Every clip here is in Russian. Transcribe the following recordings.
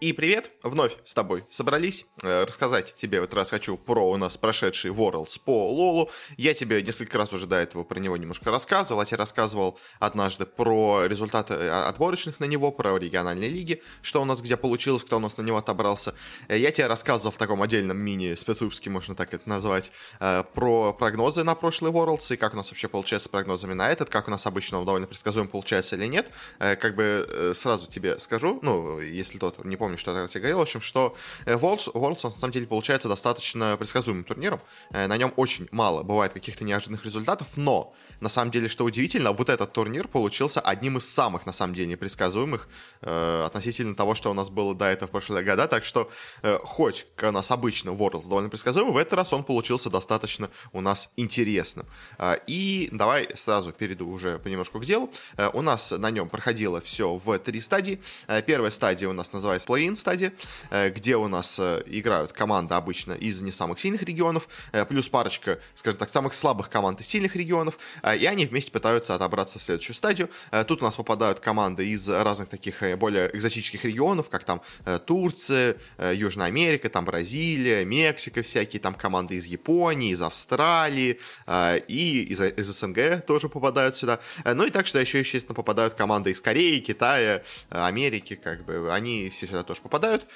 И привет, вновь с тобой собрались. Э, рассказать тебе в этот раз хочу про у нас прошедший Worlds по Лолу. Я тебе несколько раз уже до этого про него немножко рассказывал. Я тебе рассказывал однажды про результаты э, отборочных на него, про региональные лиги, что у нас где получилось, кто у нас на него отобрался. Э, я тебе рассказывал в таком отдельном мини-спецвыпуске, можно так это назвать, про прогнозы на прошлый Worlds и как у нас вообще получается с прогнозами на этот, как у нас обычно он довольно предсказуем получается или нет. Как бы сразу тебе скажу, ну, если тот не помнит, помню, что я тебе говорил, в общем, что Worlds, Worlds на самом деле получается достаточно предсказуемым турниром. Э, на нем очень мало бывает каких-то неожиданных результатов, но на самом деле, что удивительно, вот этот турнир получился одним из самых, на самом деле, непредсказуемых э, относительно того, что у нас было до этого в прошлые года. Так что, э, хоть у нас обычно Worlds довольно предсказуемый, в этот раз он получился достаточно у нас интересным. Э, и давай сразу перейду уже понемножку к делу. Э, у нас на нем проходило все в три стадии. Э, первая стадия у нас называется play-in стадия, э, где у нас э, играют команды обычно из не самых сильных регионов, э, плюс парочка, скажем так, самых слабых команд из сильных регионов. А, и они вместе пытаются отобраться в следующую стадию. А, тут у нас попадают команды из разных таких э, более экзотических регионов, как там э, Турция, э, Южная Америка, там Бразилия, Мексика всякие, там команды из Японии, из Австралии и из, из СНГ тоже попадают сюда. Ну и так что еще, естественно, попадают команды из Кореи, Китая, Америки, как бы они все сюда тоже попадают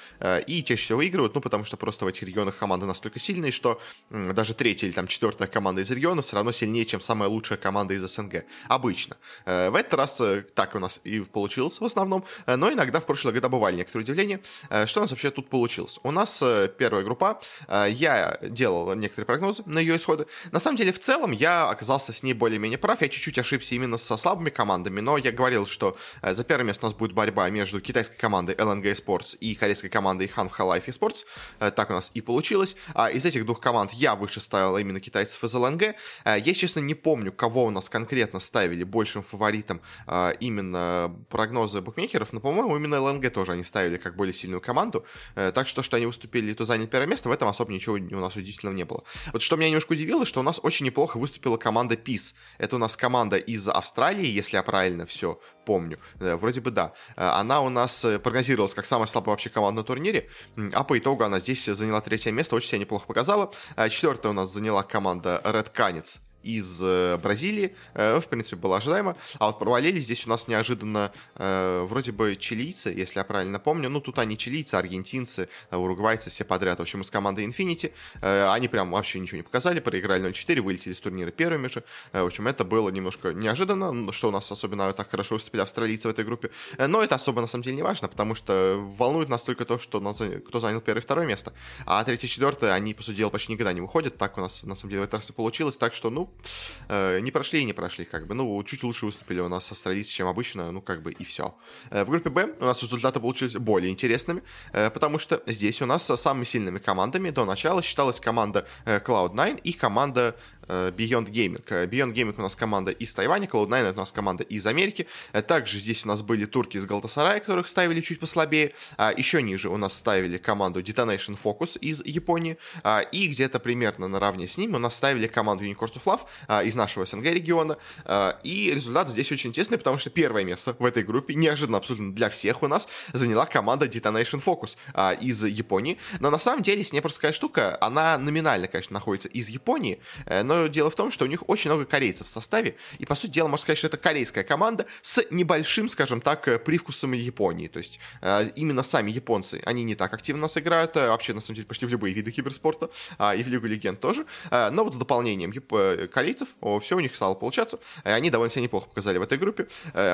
и чаще всего выигрывают, ну потому что просто в этих регионах команды настолько сильные, что даже третья или там четвертая команда из региона все равно сильнее, чем самая лучшая команда из СНГ. Обычно. Э, в этот раз э, так у нас и получилось в основном, э, но иногда в прошлые года бывали некоторые удивления. Что у нас вообще тут получилось? У нас первая группа, я делал некоторые прогнозы на ее исходы. На самом деле, в целом, я оказался с ней более-менее прав. Я чуть-чуть ошибся именно со слабыми командами, но я говорил, что за первое место у нас будет борьба между китайской командой LNG Sports и корейской командой Han Half Sports. Так у нас и получилось. А из этих двух команд я выше ставил именно китайцев из LNG. Я, честно, не помню, кого кого у нас конкретно ставили большим фаворитом а, именно прогнозы букмекеров, но, по-моему, именно ЛНГ тоже они ставили как более сильную команду. А, так что, что они выступили то заняли первое место, в этом особо ничего у нас удивительного не было. Вот что меня немножко удивило, что у нас очень неплохо выступила команда PIS. Это у нас команда из Австралии, если я правильно все помню. Э, вроде бы да. Э, она у нас прогнозировалась как самая слабая вообще команда на турнире, а по итогу она здесь заняла третье место, очень себя неплохо показала. Четвертое у нас заняла команда Red Canids из э, Бразилии, э, в принципе, было ожидаемо. А вот провалились здесь у нас неожиданно э, вроде бы чилийцы, если я правильно помню. Ну, тут они чилийцы, аргентинцы, уругвайцы, все подряд. В общем, из команды Infinity. Они прям вообще ничего не показали, проиграли 0-4, вылетели с турнира первыми же. В общем, это было немножко неожиданно, что у нас особенно так хорошо выступили австралийцы в этой группе. Но это особо, на самом деле, не важно, потому что волнует нас только то, что кто занял первое и второе место. А третье и четвертое, они, по сути дела, почти никогда не выходят. Так у нас, на самом деле, в этот раз и получилось. Так что, ну, не прошли и не прошли, как бы. Ну, чуть лучше выступили у нас австралийцы, чем обычно, ну, как бы и все. Э, в группе Б у нас результаты получились более интересными, э, потому что здесь у нас самыми сильными командами до начала считалась команда э, Cloud9 и команда Э, Beyond Gaming. Э, Beyond Gaming у нас команда из Тайваня, Cloud9 это у нас команда из Америки. Э, также здесь у нас были турки из Галтасарая, которых ставили чуть послабее. А еще ниже у нас ставили команду Detonation Focus из Японии. А, и где-то примерно наравне с ним у нас ставили команду Unicorns of Love а, из нашего СНГ региона. И результат здесь очень интересный, потому что первое место в этой группе, неожиданно абсолютно для всех у нас, заняла команда Detonation Focus из Японии. Но на самом деле с ней просто такая штука, она номинально, конечно, находится из Японии, но но дело в том, что у них очень много корейцев в составе, и, по сути дела, можно сказать, что это корейская команда с небольшим, скажем так, э, привкусом Японии, то есть э, именно сами японцы, они не так активно нас играют, э, вообще, на самом деле, почти в любые виды киберспорта, э, и в Лигу Легенд тоже, но вот с дополнением корейцев все у них стало получаться, и они довольно себя неплохо показали в этой группе,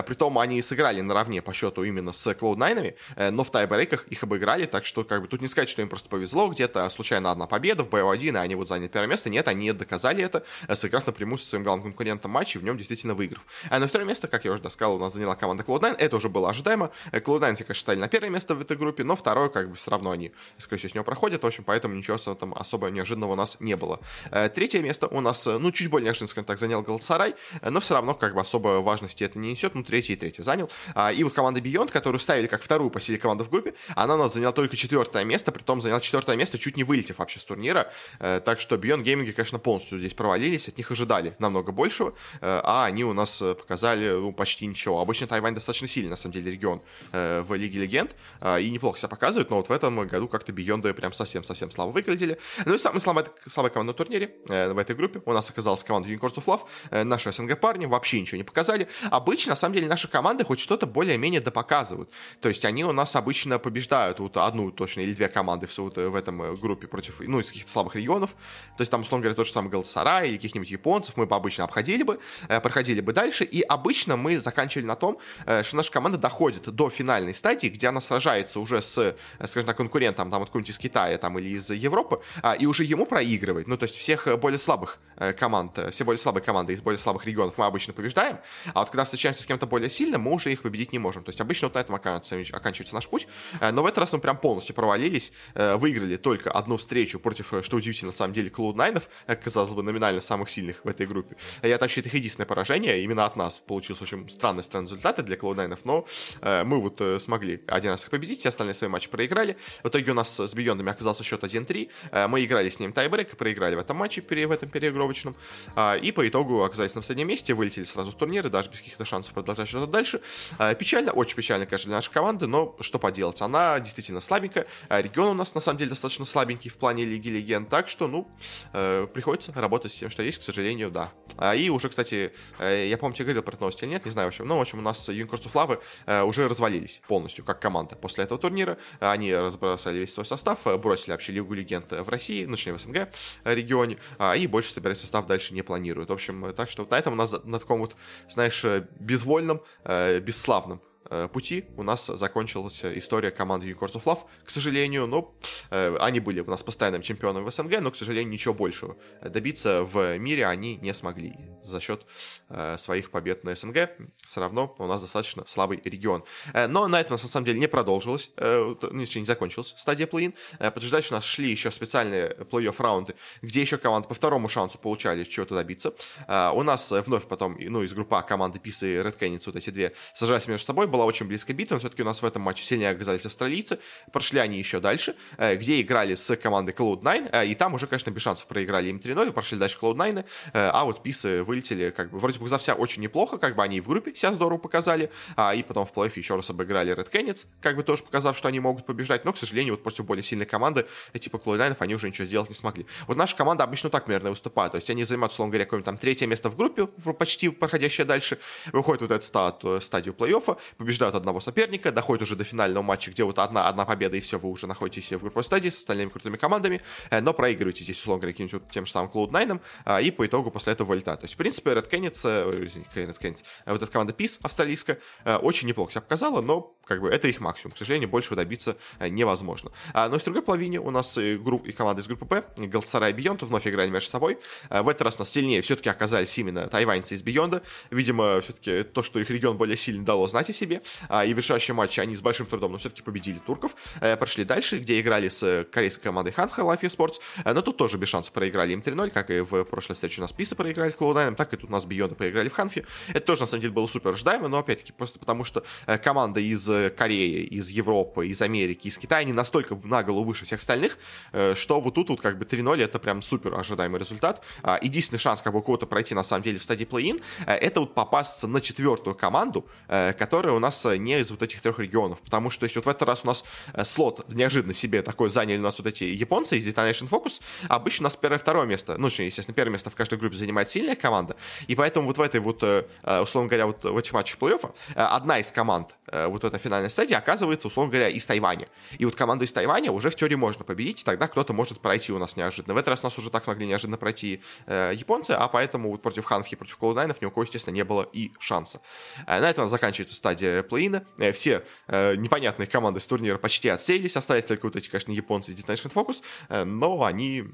притом они сыграли наравне по счету именно с Cloud9, э, но в тайбрейках их обыграли, так что, как бы, тут не сказать, что им просто повезло, где-то случайно одна победа в БО1, и они вот заняли первое место, нет, они доказали Э, сыграв напрямую со своим главным конкурентом матча и в нем действительно выиграв. А на второе место, как я уже сказал, у нас заняла команда Cloud9, это уже было ожидаемо. Э, Cloud9, конечно, считали на первое место в этой группе, но второе, как бы, все равно они, скорее всего, с него проходят, в общем, поэтому ничего там особо неожиданного у нас не было. Э, третье место у нас, ну, чуть более неожиданно, скажем так, занял Галатсарай, но все равно, как бы, особо важности это не несет, ну, третье и третье занял. А, и вот команда Beyond, которую ставили как вторую по силе команду в группе, она у нас заняла только четвертое место, при том заняла четвертое место, чуть не вылетев вообще с турнира, так что Beyond Gaming, конечно, полностью здесь провалились, от них ожидали намного большего, а они у нас показали ну, почти ничего. Обычно Тайвань достаточно сильный, на самом деле, регион в Лиге Легенд, и неплохо себя показывают, но вот в этом году как-то Бионды прям совсем-совсем слабо выглядели. Ну и самая слабая, слабая команда на турнире в этой группе у нас оказалась команда Unicorns of Love, наши СНГ парни вообще ничего не показали. Обычно, на самом деле, наши команды хоть что-то более-менее допоказывают. То есть они у нас обычно побеждают вот одну точно или две команды в, в этом группе против, ну, из каких-то слабых регионов. То есть там, условно говоря, тот же самый Галсарай или каких-нибудь японцев мы бы обычно обходили бы, э, проходили бы дальше. И обычно мы заканчивали на том, э, что наша команда доходит до финальной стадии, где она сражается уже с, э, скажем так, конкурентом, там, откуда-нибудь из Китая там, или из Европы, а, и уже ему проигрывает. Ну, то есть всех более слабых команд, все более слабые команды из более слабых регионов мы обычно побеждаем, а вот когда встречаемся с кем-то более сильным, мы уже их победить не можем. То есть обычно вот на этом оканчивается наш путь. Но в этот раз мы прям полностью провалились, выиграли только одну встречу против, что удивительно, на самом деле, Cloud9, казалось бы, номинально самых сильных в этой группе. Я так считаю, их единственное поражение именно от нас. Получился очень странный, странный результаты для Cloud9, но э, мы вот э, смогли один раз их победить, все остальные свои матчи проиграли. В итоге у нас с Биондами оказался счет 1-3. Э, мы играли с ним тайбрейк, проиграли в этом матче, в этом переигровочном. Э, и по итогу оказались на последнем месте, вылетели сразу с турнира, даже без каких-то шансов продолжать что-то дальше. Э, печально, очень печально, конечно, для нашей команды, но что поделать, она действительно слабенькая. Э, регион у нас, на самом деле, достаточно слабенький в плане Лиги Легенд, так что, ну, э, приходится работать с тем, что есть, к сожалению, да. А, и уже, кстати, э, я помню, тебе говорил про это новость или нет, не знаю, в общем, ну, в общем, у нас of Lava э, уже развалились полностью, как команда после этого турнира. Они разбросали весь свой состав, э, бросили вообще Лигу Легенд в России, ну, точнее, в СНГ регионе, а, и больше собирать состав дальше не планируют. В общем, так что на этом у нас на таком вот, знаешь, безвольном, бесславном пути у нас закончилась история команды Unicorns of Love, к сожалению, но э, они были у нас постоянным чемпионом в СНГ, но, к сожалению, ничего большего добиться в мире они не смогли за счет э, своих побед на СНГ. Все равно у нас достаточно слабый регион. Но на этом, на самом деле, не продолжилось, еще не закончилась стадия плей-ин, что дальше у нас шли еще специальные плей-офф раунды, где еще команды по второму шансу получали чего-то добиться. У нас вновь потом, ну, из группы А команды Пис и Red Canids, вот эти две, сажались между собой, была была очень близкая битва, но все-таки у нас в этом матче сильнее оказались австралийцы. Прошли они еще дальше, э, где играли с командой Cloud9, э, и там уже, конечно, без шансов проиграли им 3-0, прошли дальше Cloud9, э, а вот Писы вылетели, как бы, вроде бы за вся очень неплохо, как бы они и в группе себя здорово показали, а и потом в плей еще раз обыграли Red Canids, как бы тоже показав, что они могут побеждать, но, к сожалению, вот против более сильной команды, типа Cloud9, они уже ничего сделать не смогли. Вот наша команда обычно так, наверное, выступает, то есть они занимают, условно говоря, какое-нибудь там третье место в группе, почти проходящее дальше, выходят вот эту стадию плей-оффа, побеждают одного соперника, доходит уже до финального матча, где вот одна, одна победа, и все, вы уже находитесь в групповой стадии с остальными крутыми командами, э, но проигрываете здесь, условно говоря, каким-нибудь тем же самым Cloud9, а, и по итогу после этого вылетают. То есть, в принципе, Red Canids, э, извините, Red Canids, э, вот эта команда Peace австралийская, очень неплохо себя показала, но как бы это их максимум. К сожалению, больше добиться невозможно. А, но в другой половине у нас и, групп, и команда из группы П, Галатасарай и Beyond, вновь играли между собой. В этот раз у нас сильнее все-таки оказались именно тайваньцы из Beyond'а. Видимо, все-таки то, что их регион более сильный, дало знать о себе. А, и в решающем матче они с большим трудом, но все-таки победили турков. Э, прошли дальше, где играли с э, корейской командой Hanwha Life Esports. Э, но тут тоже без шансов проиграли им 3-0, как и в прошлой встрече у нас Peace'ы проиграли в Cloud9, так и тут у нас Beyond'а проиграли в Ханфе. Это тоже, на самом деле, было супер ожидаемо, но, опять-таки, просто потому что команда из Кореи, из Европы, из Америки, из Китая, они настолько на голову выше всех остальных, что вот тут вот как бы 3-0 это прям супер ожидаемый результат. А, единственный шанс как бы кого-то пройти, на самом деле, в стадии плей-ин, это вот попасться на четвертую команду, которая у нас не из вот этих трех регионов, потому что то есть вот в этот раз у нас э, слот неожиданно себе такой заняли у нас вот эти японцы из Detonation Focus. Обычно у нас первое-второе место, ну, естественно, первое место в каждой группе занимает сильная команда. И поэтому вот в этой вот, э, э, условно говоря, вот в этих матчах плей-оффа одна из команд вот этой финальной стадии оказывается, условно говоря, из Тайваня. И вот команду из Тайваня уже в теории можно победить, и тогда кто-то может пройти у нас неожиданно. В этот раз нас уже так смогли неожиданно пройти э, японцы, а поэтому вот против Ханфи, против Колунайнов ни у кого, естественно, не было и шанса. Э, на этом заканчивается стадия плей-ина. Э, все э, непонятные команды с турнира почти отселись, остались только вот эти, конечно, японцы и Destination Focus, э, но они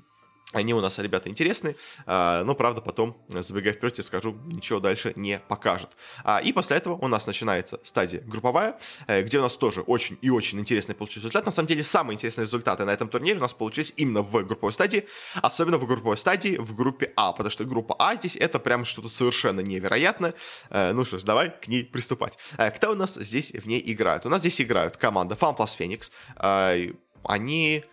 они у нас, ребята, интересные, а, но, правда, потом, забегая вперед, я скажу, ничего дальше не покажет. А, и после этого у нас начинается стадия групповая, э, где у нас тоже очень и очень интересный получился результат. На самом деле, самые интересные результаты на этом турнире у нас получились именно в групповой стадии, особенно в групповой стадии в группе А, потому что группа А здесь это прям что-то совершенно невероятное. Э, ну что ж, давай к ней приступать. Э, кто у нас здесь в ней играет? У нас здесь играют команда FunPlus Phoenix. Они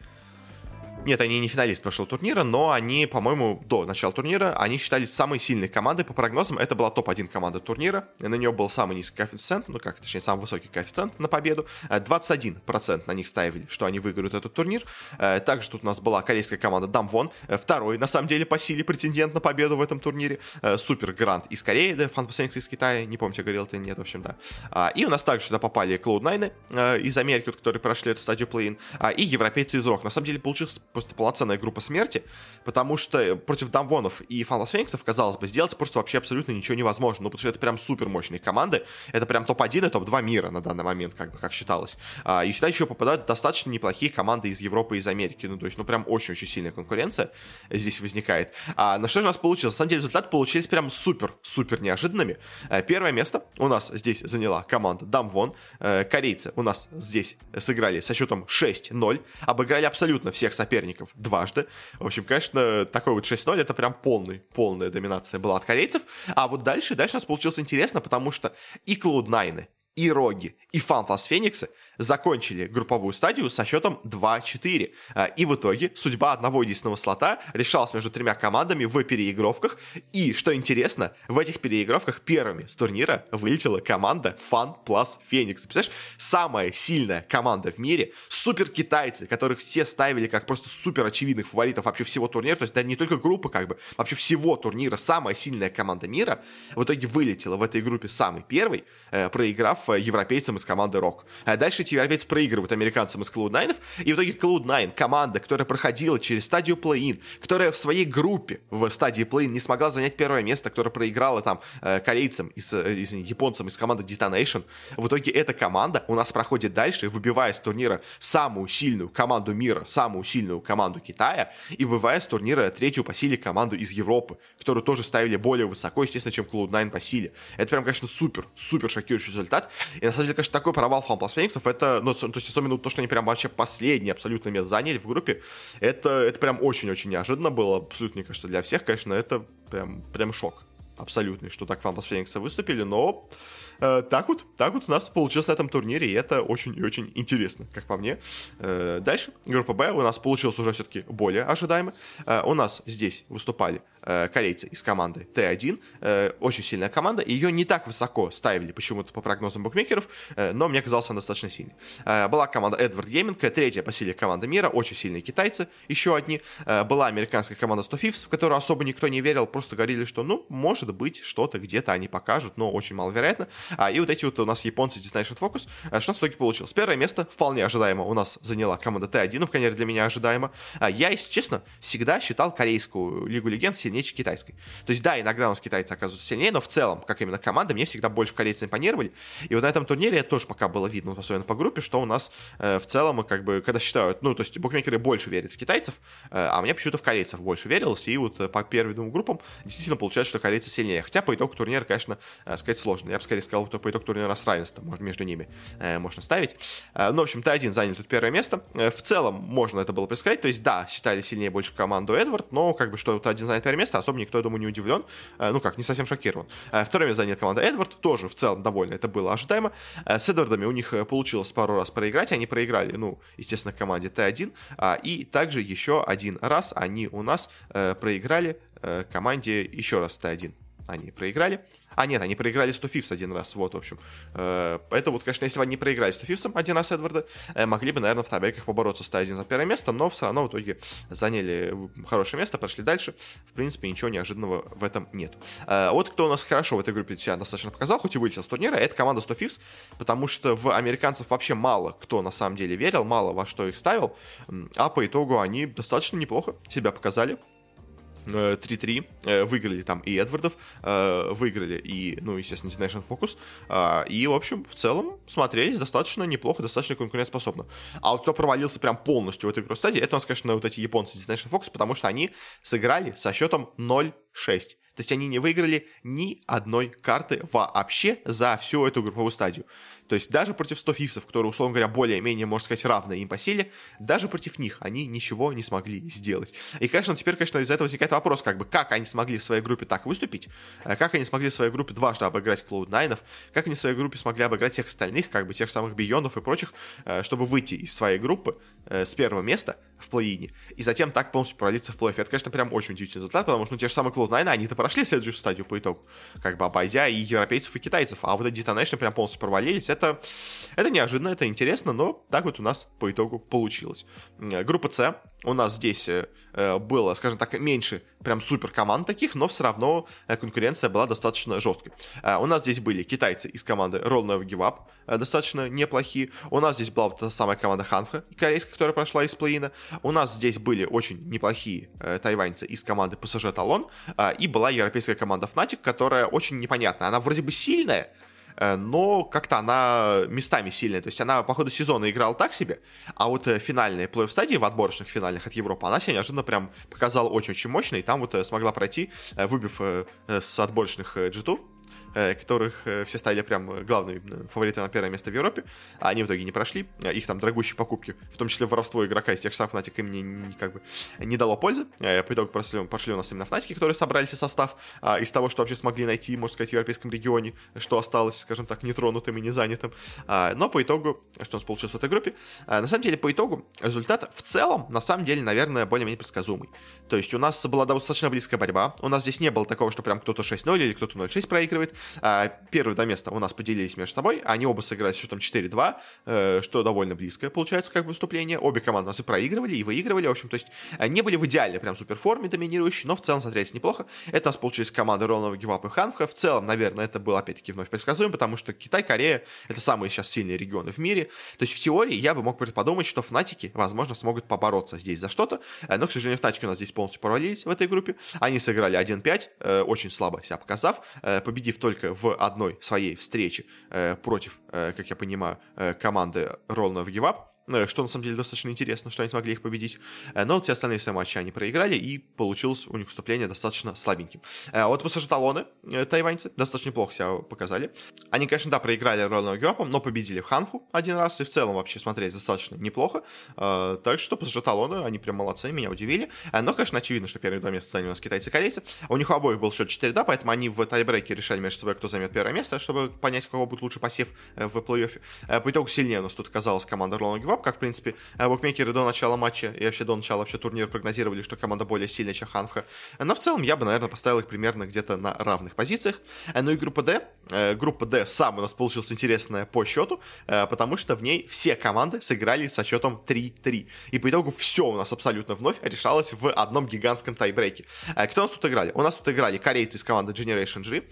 Нет, они не финалисты прошлого турнира, но они, по-моему, до начала турнира, они считались самой сильной командой. По прогнозам, это была топ-1 команда турнира. На нее был самый низкий коэффициент, ну как, точнее, самый высокий коэффициент на победу. 21% на них ставили, что они выиграют этот турнир. Также тут у нас была корейская команда Дамвон, второй, на самом деле, по силе претендент на победу в этом турнире. Супер Грант из Кореи, да, Фан из Китая, не помню, я говорил это нет, в общем, да. А, и у нас также сюда попали Cloud9 из Америки, которые прошли эту стадию плей а, и европейцы из Рок. На самом деле получилась просто полноценная группа смерти, потому что против Дамвонов и Фанлас Фениксов, казалось бы, сделать просто вообще абсолютно ничего невозможно. Ну, потому что это прям супер мощные команды. Это прям топ-1 и топ-2 мира на данный момент, как бы, как считалось. А, и сюда еще попадают достаточно неплохие команды из Европы и из Америки. Ну, то есть, ну, прям очень-очень сильная конкуренция здесь возникает. А на что же у нас получилось? На самом деле, результаты получились прям супер-супер неожиданными. Э, первое место у нас здесь заняла команда Дамвон. Э, корейцы у нас здесь сыграли со счетом 6-0. Обыграли абсолютно всех соперников дважды. В общем, конечно, такой вот 6-0 это прям полный, полная доминация была от корейцев. А вот дальше, дальше у нас получилось интересно, потому что и Cloud9, и Роги, и Фантас Фениксы закончили групповую стадию со счетом 2-4. А, и в итоге судьба одного единственного слота решалась между тремя командами в переигровках. И, что интересно, в этих переигровках первыми с турнира вылетела команда Fun Plus Phoenix. Представляешь, самая сильная команда в мире, супер китайцы, которых все ставили как просто супер очевидных фаворитов вообще всего турнира, то есть да, не только группы, как бы, вообще всего турнира, самая сильная команда мира, в итоге вылетела в этой группе самый первый, э, проиграв э, европейцам из команды Rock. А эти европейцы проигрывают американцам из Cloud9, и в итоге Cloud9, команда, которая проходила через стадию плей-ин, которая в своей группе в стадии плей-ин не смогла занять первое место, которая проиграла там э, корейцам, из, э, из, японцам из команды Detonation, в итоге эта команда у нас проходит дальше, выбивая с турнира самую сильную команду мира, самую сильную команду Китая, и выбивая с турнира третью по силе команду из Европы, которую тоже ставили более высоко, естественно, чем Cloud9 по силе. Это прям, конечно, супер, супер шокирующий результат. И на самом деле, конечно, такой провал FunPlus Phoenix, это, ну, то есть особенно то, что они прям вообще последние абсолютно место заняли в группе, это, это прям очень-очень неожиданно было, абсолютно, мне кажется, для всех, конечно, это прям, прям шок абсолютный, что так FunPlus Phoenix выступили, но так вот, так вот у нас получилось на этом турнире, и это очень и очень интересно, как по мне. Э, дальше, группа Б у нас получилось уже все-таки более ожидаемо. Э, у нас здесь выступали корейцы из команды Т1, очень сильная команда, ее не так высоко ставили почему-то по прогнозам букмекеров, но мне казалось, она достаточно сильной. Была команда Edward Gaming, третья по силе команда мира, очень сильные китайцы, еще одни. Была американская команда 100 Fifths, в которую особо никто не верил, просто говорили, что, ну, может быть, что-то где-то они покажут, но очень маловероятно. А, и вот эти вот у нас японцы Destination Focus. А, что в итоге получилось? Первое место вполне ожидаемо у нас заняла команда Т1, ну, конечно, для меня ожидаемо. А, я, если честно, всегда считал корейскую Лигу Легенд сильнее китайской. То есть, да, иногда у нас китайцы оказываются сильнее, но в целом, как именно команда, мне всегда больше корейцы импонировали. И вот на этом турнире тоже пока было видно, особенно по группе, что у нас э, в целом, как бы, когда считают, ну, то есть букмекеры больше верят в китайцев, э, а мне почему-то в корейцев больше верилось, и вот э, по первым двум группам действительно получается, что корейцы сильнее. Хотя по итогу турнира, конечно, э, сказать сложно. Я бы скорее сказал, что по итогу турнира можно между ними э, можно ставить. Э, ну, в общем, Т1 занял тут первое место. Э, в целом, можно это было предсказать. То есть, да, считали сильнее больше команду Эдвард, но как бы, что Т1 занял первое место, особо никто, я думаю, не удивлен. Э, ну как, не совсем шокирован. Э, второе место занял команда Эдвард, тоже в целом довольно, это было ожидаемо. Э, с Эдвардами у них э, получилось пару раз проиграть, они проиграли, ну, естественно, команде Т1, э, и также еще один раз они у нас э, проиграли э, команде еще раз Т1 они проиграли. А, нет, они проиграли 100 Фифс один раз, вот, в общем. Э, это вот, конечно, если бы они проиграли 100 Фифсом один раз Эдварда, э, могли бы, наверное, в табельках побороться с Т1 за первое место, но все равно в итоге заняли хорошее место, прошли дальше. В принципе, ничего неожиданного в этом нет. Э, вот кто у нас хорошо в этой группе себя достаточно показал, хоть и вылетел с турнира, это команда 100 Фифс, потому что в американцев вообще мало кто на самом деле верил, мало во что их ставил, а по итогу они достаточно неплохо себя показали. 3-3, э, выиграли там и Эдвардов, э, выиграли и, ну, естественно, Destination Focus, и, в общем, в целом смотрелись достаточно неплохо, достаточно конкурентоспособно. А вот кто провалился прям полностью в этой игру стадии, это у нас, конечно, вот эти японцы Destination Focus, потому что они сыграли со счетом 0-6. То есть они не выиграли ни одной карты вообще за всю эту групповую стадию. То есть даже против 100 фифсов, которые, условно говоря, более-менее, можно сказать, равны им по силе, даже против них они ничего не смогли сделать. И, конечно, теперь, конечно, из-за этого возникает вопрос, как бы, как они смогли в своей группе так выступить, э, как они смогли в своей группе дважды обыграть Cloud9, как они в своей группе смогли обыграть всех остальных, как бы, тех самых Бионов и прочих, э, чтобы выйти из своей группы э, с первого места в плей-ине, и затем так полностью провалиться в плей-офф. Это, конечно, прям очень удивительный результат, потому что, ну, те же самые Cloud9, они-то прошли следующую стадию по итогу, как бы обойдя и европейцев, и китайцев, а вот эти Detonation прям полностью провалились. Это, это неожиданно, это интересно, но так вот у нас по итогу получилось. Группа С, у нас здесь э, э, было, скажем так, меньше прям супер команд таких, но все равно э, конкуренция была достаточно жесткой. У нас здесь были китайцы из команды Roll Never Give Up, достаточно неплохие. У нас здесь была та самая команда Ханфа, корейская, которая прошла из плей-ина. У нас здесь были очень неплохие тайваньцы из команды PSG Talon. И была европейская команда Fnatic, которая очень непонятная. Она вроде бы сильная, но как-то она местами сильная. То есть она по ходу сезона играла так себе, а вот э, финальные плей-офф стадии в отборочных финальных от Европы, она себя неожиданно прям показала очень-очень мощно, и там вот э, смогла пройти, выбив с отборочных G2 Э, которых э, все стали прям главными фаворитами на первое место в Европе, а они в итоге не прошли. Э, их там дорогущие покупки, в том числе воровство игрока из тех же Fnatic, им не, как бы не дало пользы. По итогу пошли, пошли у нас именно Fnatic, которые собрали себе состав а, из того, что вообще смогли найти, можно сказать, в европейском регионе, что осталось, скажем так, нетронутым и не занятым. А, но по итогу, что у нас получилось в этой группе, а, на самом деле, по итогу, результат в целом, на самом деле, наверное, более-менее предсказуемый. То есть у нас была достаточно близкая борьба, у нас здесь не было такого, что прям кто-то 6-0 или кто-то 0-6 проигрывает. Первый первые два места у нас поделились между собой, они оба сыграли с счетом 4-2, э, что довольно близкое получается как выступление. Обе команды у нас и проигрывали, и выигрывали, в общем, то есть э, не были в идеальной прям суперформе доминирующей, но в целом смотрелись неплохо. Это у нас получились команды Ронова, Гивап и Ханфха. В целом, наверное, это было опять-таки вновь предсказуемо, потому что Китай, Корея — это самые сейчас сильные регионы в мире. То есть в теории я бы мог подумать, что Фнатики, возможно, смогут побороться здесь за что-то, э, но, к сожалению, Фнатики у нас здесь полностью провалились в этой группе. Они сыграли 1-5, очень слабо себя показав, победив только в одной своей встрече э, против, э, как я понимаю, э, команды Roll Never Give. Э, что на самом деле достаточно интересно, что они смогли их победить. Э, но все остальные свои матчи они проиграли, и получилось у них выступление достаточно слабеньким. Э, вот после талоны тайваньцы достаточно неплохо себя показали. Они, конечно, да, проиграли Рональду Гюапом, но победили в Ханфу один раз, и в целом вообще смотреть достаточно неплохо. Так что после талоны они прям молодцы, меня удивили. Но, конечно, очевидно, что первые два места заняли у нас китайцы и корейцы. У них у обоих был счет 4 да, поэтому они в тайбрейке решали между собой, кто займет первое место, чтобы понять, кого будет лучше посев в плей-оффе. По итогу сильнее у нас тут оказалась команда Рональду Гюап, как, в принципе, э, букмекеры до начала матча и вообще до начала вообще турнира прогнозировали, что команда более сильная, чем Ханфха. Но в целом я бы, наверное, поставил их примерно где-то на равных позициях. Э, ну и группа D. Э, группа D сам у нас получилась интересная по счету, потому что в ней все команды сыграли со счетом 3-3. И по итогу все у нас абсолютно вновь решалось в одном гигантском тайбрейке. Кто у нас тут играли? У нас тут играли корейцы из команды Generation G,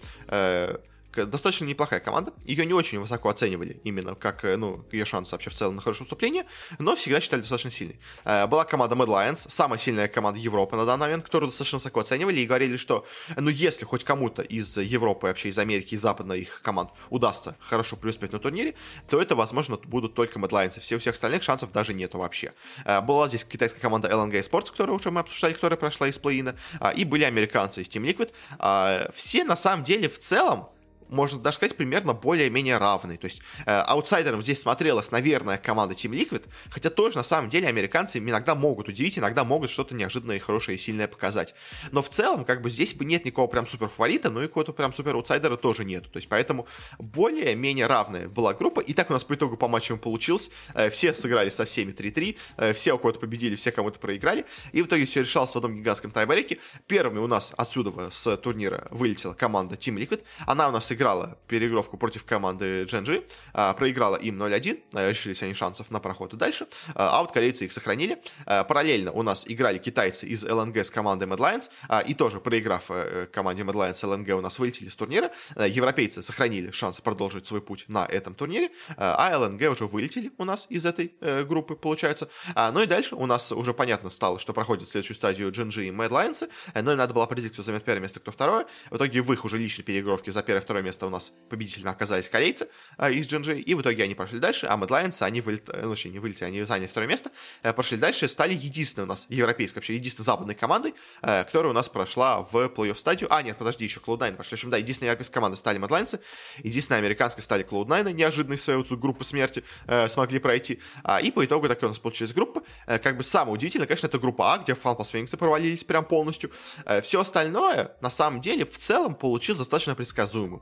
достаточно неплохая команда. Ее не очень высоко оценивали именно как, э, ну, ее шансы вообще в целом на хорошее выступление, но всегда считали достаточно сильной. Э, была команда Mad Lions, самая сильная команда Европы на данный момент, которую достаточно высоко оценивали и говорили, что, ну, если хоть кому-то из Европы, вообще из Америки, из западных их команд удастся хорошо преуспеть на турнире, то это, возможно, будут только Mad Lions. Все, у всех остальных шансов даже нету вообще. Э, была здесь китайская команда LNG Sports, которую уже мы обсуждали, которая прошла из плей-ина, и были американцы из Team Liquid. Все, на самом деле, в целом, можно даже сказать, примерно более-менее равный. То есть э, аутсайдером здесь смотрелась, наверное, команда Team Liquid, хотя тоже, на самом деле, американцы иногда могут удивить, иногда могут что-то неожиданное, хорошее и сильное показать. Но в целом, как бы здесь бы нет никакого прям супер фаворита, но и какого-то прям супер аутсайдера тоже нету. То есть поэтому более-менее равная была группа, и так у нас по итогу по матчам получилось. Э, все сыграли со всеми 3-3, э, все у кого-то победили, все кому-то проиграли, и в итоге все решалось в одном гигантском тайбреке. Первыми у нас отсюда с турнира вылетела команда Team Liquid, она у нас играла проиграла переигровку против команды Genji, а, проиграла им 0-1, а, лишились они шансов на проход и дальше, а, а вот корейцы их сохранили. Параллельно у нас играли китайцы из ЛНГ с командой Mad Lions, и тоже проиграв э, команде Mad Lions ЛНГ у нас вылетели с турнира. Европейцы сохранили шанс продолжить свой путь на этом турнире, а ЛНГ уже вылетели у нас из этой э, группы, получается. Ну и дальше у нас уже понятно стало, что проходит следующую стадию Genji и Mad Lions, но им надо было определить, кто займет первое место, кто второе. В итоге в их уже личной переигровке за первое и второе место место у нас победителями оказались корейцы из GNG, и в итоге они пошли дальше, а Mad Lions, они вылетели, ну, не вылетели, они заняли второе место, пошли дальше, стали единственной у нас европейской, вообще единственной западной командой, которая у нас прошла в плей-офф стадию. А, нет, подожди, еще Cloud9 пошли. В общем, да, единственная европейская команда стали Mad Lions, единственная американская стали Cloud9, неожиданно из своей вот группы смерти смогли пройти. И по итогу такие у нас получились группы. Как бы самое удивительное, конечно, это группа А, где Фанпас Фениксы провалились прям полностью. Все остальное, на самом деле, в целом получилось достаточно предсказуемым.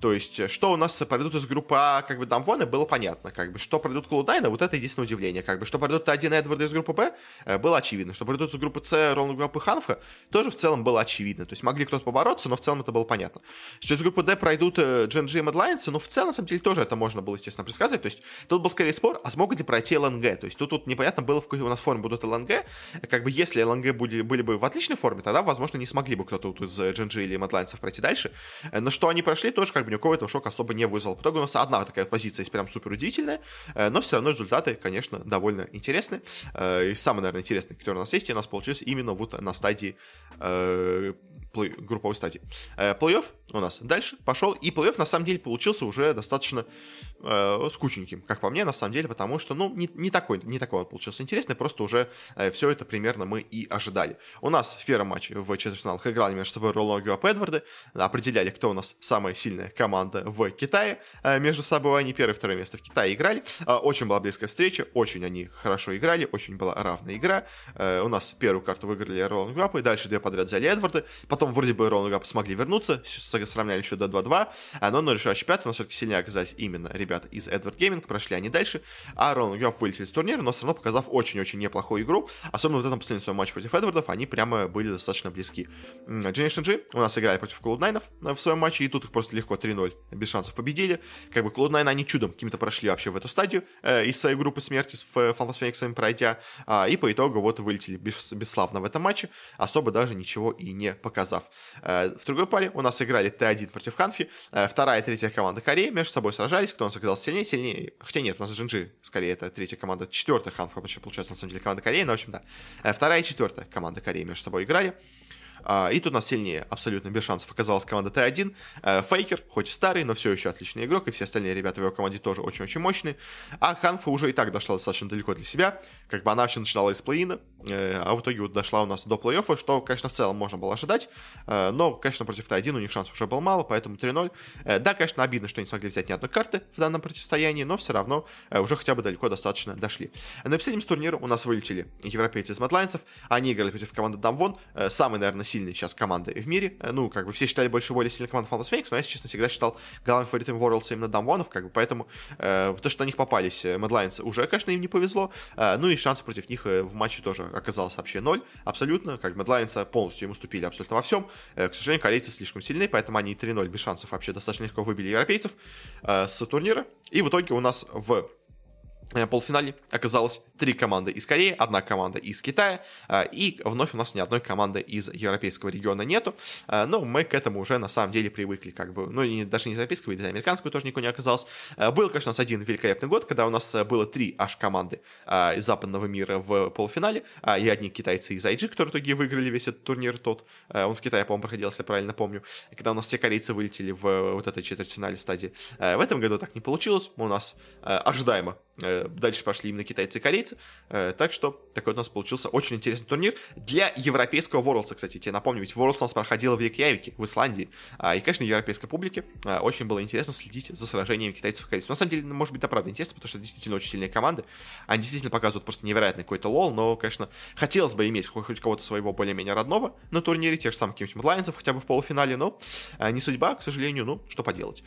То есть, э, что у нас пройдут из группы А, как бы, Дамвоны, было понятно, как бы, что пройдут Клоудайна, вот это единственное удивление, как бы, что пройдут один Эдварда из группы Б, э, было очевидно, что пройдут из группы С Роланд Группы Ханфа, тоже в целом было очевидно, то есть, могли кто-то побороться, но в целом это было понятно. Что из группы Д пройдут GNG и Mad ну, в целом, на самом деле, тоже это можно было, естественно, предсказать, то есть, тут был скорее спор, а смогут ли пройти ЛНГ, то есть, тут, тут непонятно было, в какой у нас форме будут ЛНГ, как бы, если ЛНГ были, были бы в отличной форме, тогда, возможно, не смогли бы кто-то из GNG или Mad пройти дальше, э, но что они прошли, тоже, как бы, ни у кого этого шока особо не вызвал. В итоге у нас одна такая позиция есть прям супер удивительная, э, но все равно результаты, конечно, довольно интересны. Э, и самый, наверное, интересный, который у нас есть, у нас получился именно вот на стадии э, групповой стадии. Плей-офф у нас дальше пошел, и плей-офф на самом деле получился уже достаточно э, скучненьким, как по мне, на самом деле, потому что, ну, не, не такой, не такой он получился интересный, просто уже э, все это примерно мы и ожидали. У нас в первом матче в четвертьфиналах играли между собой Royal Never Give Up и Эдварды, определяли, кто у нас самая сильная команда в Китае. Э, между собой они первое и второе место в Китае играли. Э, очень была близкая встреча, очень они хорошо играли, очень была равная игра. Э, у нас первую карту выиграли Роланд Гюапы, дальше две подряд взяли Эдварды, потом вроде бы Роланд Гюапы смогли вернуться, сравняли еще до 2-2, но на решающий пятый, но все-таки сильнее оказались именно ребята из Edward Gaming, прошли они дальше, а Роланд Гюап вылетели из турнира, но все равно показав очень-очень неплохую игру, особенно в этом последнем своем матче против Эдвардов, они прямо были достаточно близки. Generation G у нас играли против Cloud9 в своем матче, и тут их просто легко 3-0 без шансов победили. Как бы Cloud9 они чудом каким-то прошли вообще в эту стадию э, из своей группы смерти с Фанфас Фениксами пройдя, э, и по итогу вот вылетели без, бесславно в этом матче, особо даже ничего и не показав. Э, в другой паре у нас играли Т1 против Ханфи, э, вторая и третья команда Кореи между собой сражались, кто у нас оказался сильнее, сильнее, хотя нет, у нас Джинджи, скорее, это третья команда, четвертая Ханфа, получается, на самом деле, команда Кореи, но, в общем, да. Э, вторая и четвертая команда Кореи между собой играли. А, и тут нас сильнее, абсолютно без шансов, оказалась команда Т1. Э, Фейкер, хоть и старый, но все еще отличный игрок, и все остальные ребята в его команде тоже очень-очень мощные. А Ханфа уже и так дошла достаточно далеко для себя. Как бы она вообще начинала из плей-ина, э, а в итоге вот дошла у нас до плей-оффа, что, конечно, в целом можно было ожидать. Э, но, конечно, против Т1 у них шансов уже было мало, поэтому 3-0. Да, конечно, обидно, что не смогли взять ни одной карты в данном противостоянии, но все равно уже хотя бы далеко достаточно дошли. На последнем с турнира у нас вылетели европейцы из Матлайнцев. Они играли против команды Дамвон, самый, наверное, сильный сейчас команды в мире. Э, ну, как бы все считали больше более сильной командой Fantasy Phoenix, но я, если честно, всегда считал главным фаворитом Worlds именно Дамвонов, как бы, поэтому э, то, что на них попались э, Mad Lions, уже, конечно, им не повезло. Э, ну и шансы против них э, в матче тоже оказалось вообще ноль, абсолютно. Как Mad Lions полностью им уступили абсолютно во всем. Э, к сожалению, корейцы слишком сильны, поэтому они 3-0 без шансов вообще достаточно легко выбили европейцев э, с турнира. И в итоге у нас в полуфинале оказалось три команды из Кореи, одна команда из Китая, э, и вновь у нас ни одной команды из европейского региона нету, э, но мы к этому уже на самом деле привыкли, как бы, ну, и даже не европейского, и американского тоже никого не оказалось. Был, конечно, у нас один великолепный год, когда у нас было три аж команды из западного мира в полуфинале, и одни китайцы из IG, которые в итоге выиграли весь этот турнир тот, он в Китае, по-моему, проходил, если я правильно помню, когда у нас все корейцы вылетели в вот этой четвертьфинале стадии. В этом году так не получилось, у нас ожидаемо Э, дальше пошли именно китайцы и корейцы. Э, так что такой у нас получился очень интересный турнир для европейского Worlds, кстати. Тебе напомню, ведь Worlds у нас проходила в Рейкьявике, в Исландии. А, и, конечно, европейской публике э, очень было интересно следить за сражениями китайцев и корейцев. На самом деле, может быть, это правда интересно, потому что действительно очень сильные команды. Они действительно показывают просто невероятный какой-то лол, но, конечно, хотелось бы иметь хоть кого-то своего более-менее родного на турнире, тех же самых каких-нибудь Лайнсов хотя бы в полуфинале, но не судьба, к сожалению, ну, что поделать.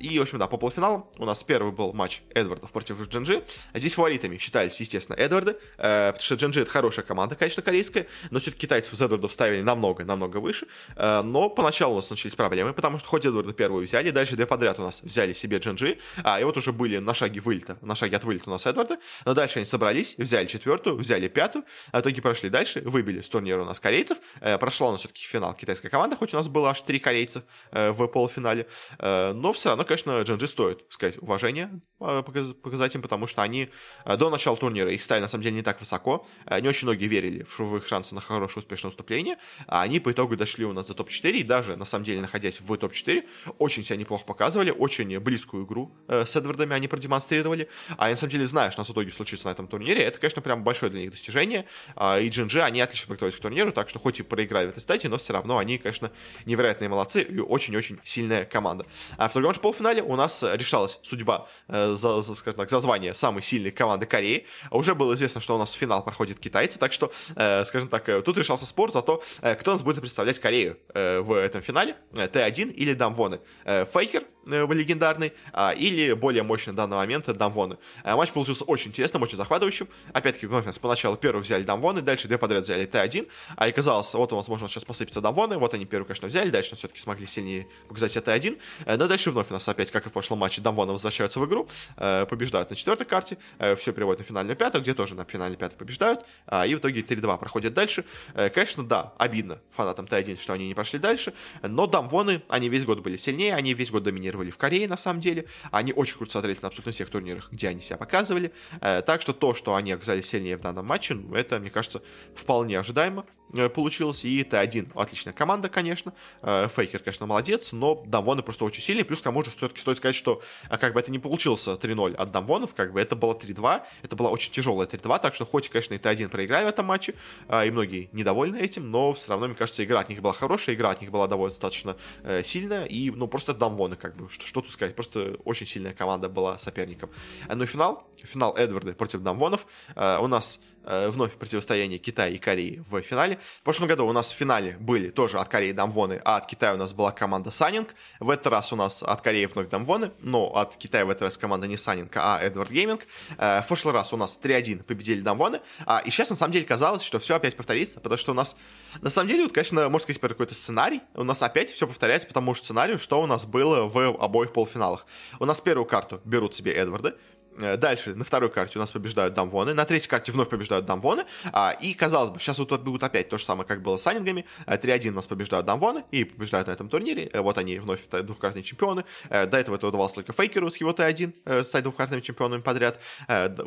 И, в общем, да, по полуфиналам у нас первый был матч Эдвардов против Джинджи. Здесь фаворитами считались, естественно, Эдварды, э, потому что Джинджи это хорошая команда, конечно, корейская, но все-таки китайцев из Эдвардов ставили намного-намного выше. Э, но поначалу у нас начались проблемы, потому что хоть Эдварда первую взяли, дальше две подряд у нас взяли себе Джинджи, а и вот уже были на шаге вылета, на шаге от вылета у нас Эдварды, но дальше они собрались, взяли четвертую, взяли пятую, а в итоге прошли дальше, выбили с турнира у нас корейцев, э, прошла у нас все-таки финал китайская команда, хоть у нас было аж три корейца в полуфинале, но все равно, конечно, Джинджи стоит сказать уважение, показать им, потому что они э, до начала турнира их ставили, на самом деле, не так высоко. Не очень многие верили в их шансы на хорошее успешное выступление, а они по итогу дошли у нас до топ-4, и даже, на самом деле, находясь в топ-4, очень себя неплохо показывали, очень близкую игру с Эдвардами они продемонстрировали. А я, на самом деле, знаю, что нас в итоге случится на этом турнире. Это, конечно, прям большое для них достижение. А, и GNG, они отлично подготовились к турниру, так что хоть и проиграли в этой стадии, но все равно они, конечно, невероятные молодцы и очень-очень сильная команда. А в другом же полуфинале у нас решалась судьба, э, за, за, скажем так, за звание самой сильной команды Кореи. Уже было известно, что у нас финал проходит китайцы, так что, э, скажем так, э, тут решался спор за то, э, кто нас будет представлять Корею э, в этом финале, э, Т1 или Дамвоны. Э, Фейкер легендарный, э, или более мощный на данный момент Дамвоны. Э, матч получился очень интересным, очень захватывающим. Опять-таки, вновь нас поначалу первый взяли Дамвоны, дальше две подряд взяли Т1, а и казалось, вот у нас можно сейчас посыпется Дамвоны, вот они первую, конечно, взяли, дальше все-таки смогли сильнее показать Т1, э, но дальше вновь у нас опять, как и в прошлом матче, Дамвоны возвращаются в игру, э, побеждают на четвертой карте, э, все переводят на финальную пятую, где тоже на финальной пятой побеждают, а, и в итоге 3-2 проходят дальше. Конечно, да, обидно фанатам Т1, что они не пошли дальше, но Дамвоны, они весь год были сильнее, они весь год доминировали в Корее, на самом деле, они очень круто смотрелись на абсолютно всех турнирах, где они себя показывали, так что то, что они оказались сильнее в данном матче, ну, это, мне кажется, вполне ожидаемо. Э, получилось, и Т1 отличная команда, конечно, э, Фейкер, конечно, молодец, но Дамвоны просто очень сильный, плюс к тому же все-таки стоит сказать, что а, как бы это не получился 3-0 от Дамвонов, как бы это было 3-2, это была очень тяжелая 3-2, так что хоть, конечно, и Т1 проиграли в этом матче, и многие недовольны этим, но все равно, мне кажется, игра от них была хорошая, игра от них была довольно достаточно э, сильная, и, ну, просто Дамвоны, как бы, что, что тут сказать, просто очень сильная команда была соперником. Ну и финал, финал Эдварда против Дамвонов, у нас Э, вновь противостояние Китая и Кореи в финале. В прошлом году у нас в финале были тоже от Кореи Дамвоны, а от Китая у нас была команда Санинг. В этот раз у нас от Кореи вновь Дамвоны, но от Китая в этот раз команда не Санинг, а Edward Gaming. Э, в прошлый раз у нас 3-1 победили Дамвоны, а, и сейчас на самом деле казалось, что все опять повторится, потому что у нас, на самом деле, вот, конечно, можно сказать, какой-то сценарий, у нас опять все повторяется по тому же сценарию, что у нас было в обоих полуфиналах. У нас первую карту берут себе Эдварды, Э, дальше на второй карте у нас побеждают Дамвоны, на третьей карте вновь побеждают Дамвоны, а, и казалось бы, сейчас вот будут опять то же самое, как было с Анингами, 3-1 э, у нас побеждают Дамвоны и побеждают на этом турнире, э, вот они вновь двухкратные чемпионы, до этого это удавалось только Фейкеру с его Т1, стать двухкратными чемпионами подряд,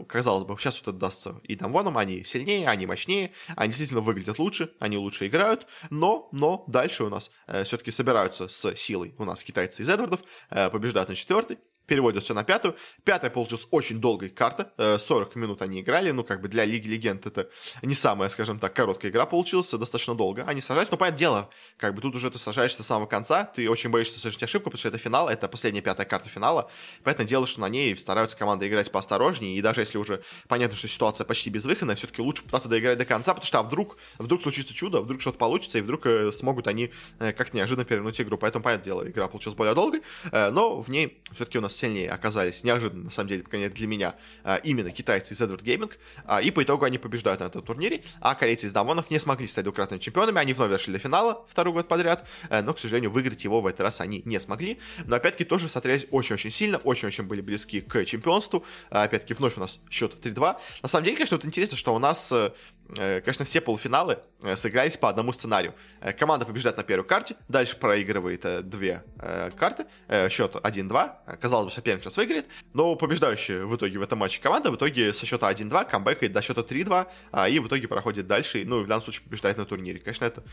казалось бы, сейчас вот это дастся и Дамвонам, они сильнее, они мощнее, они действительно выглядят лучше, они лучше играют, но, но дальше у нас все-таки собираются с силой у нас китайцы из Эдвардов, побеждают на четвертый, переводят все на пятую. Пятая получилась очень долгой карта, 40 э, минут они играли, ну, как бы для Лиги Легенд это не самая, скажем так, короткая игра получилась, достаточно долго. Они сражаются, но, понятное дело, как бы тут уже ты сражаешься с самого конца, ты очень боишься совершить ошибку, потому что это финал, это последняя пятая карта финала, поэтому дело, что на ней стараются команды играть поосторожнее, и даже если уже понятно, что ситуация почти безвыходная, все-таки лучше пытаться доиграть до конца, потому что а вдруг, вдруг случится чудо, вдруг что-то получится, и вдруг э, смогут они э, как неожиданно перевернуть игру, поэтому, понятное дело, игра получилась более долгой, но в ней все-таки у нас сильнее оказались, неожиданно, на самом деле, конечно, для меня, а, именно китайцы из Edward Gaming, а, и по итогу они побеждают на этом турнире, а корейцы из Дамонов не смогли стать двукратными чемпионами, они вновь дошли до финала второй год подряд, э, но, к сожалению, выиграть его в этот раз они не смогли, но, опять-таки, тоже смотрелись очень-очень сильно, очень-очень были близки к чемпионству, а, опять-таки, вновь у нас счет 3-2. На самом деле, конечно, вот интересно, что у нас Э, конечно, все полуфиналы э, сыгрались по одному сценарию. Э, команда побеждает на первой карте, дальше проигрывает две карты, счет 1-2. Казалось бы, соперник сейчас выиграет, но побеждающая в итоге в этом матче команда в итоге со счета 1-2 камбэкает до счета 3-2, а, и в итоге проходит дальше, ну и в данном случае побеждает на турнире. Конечно, это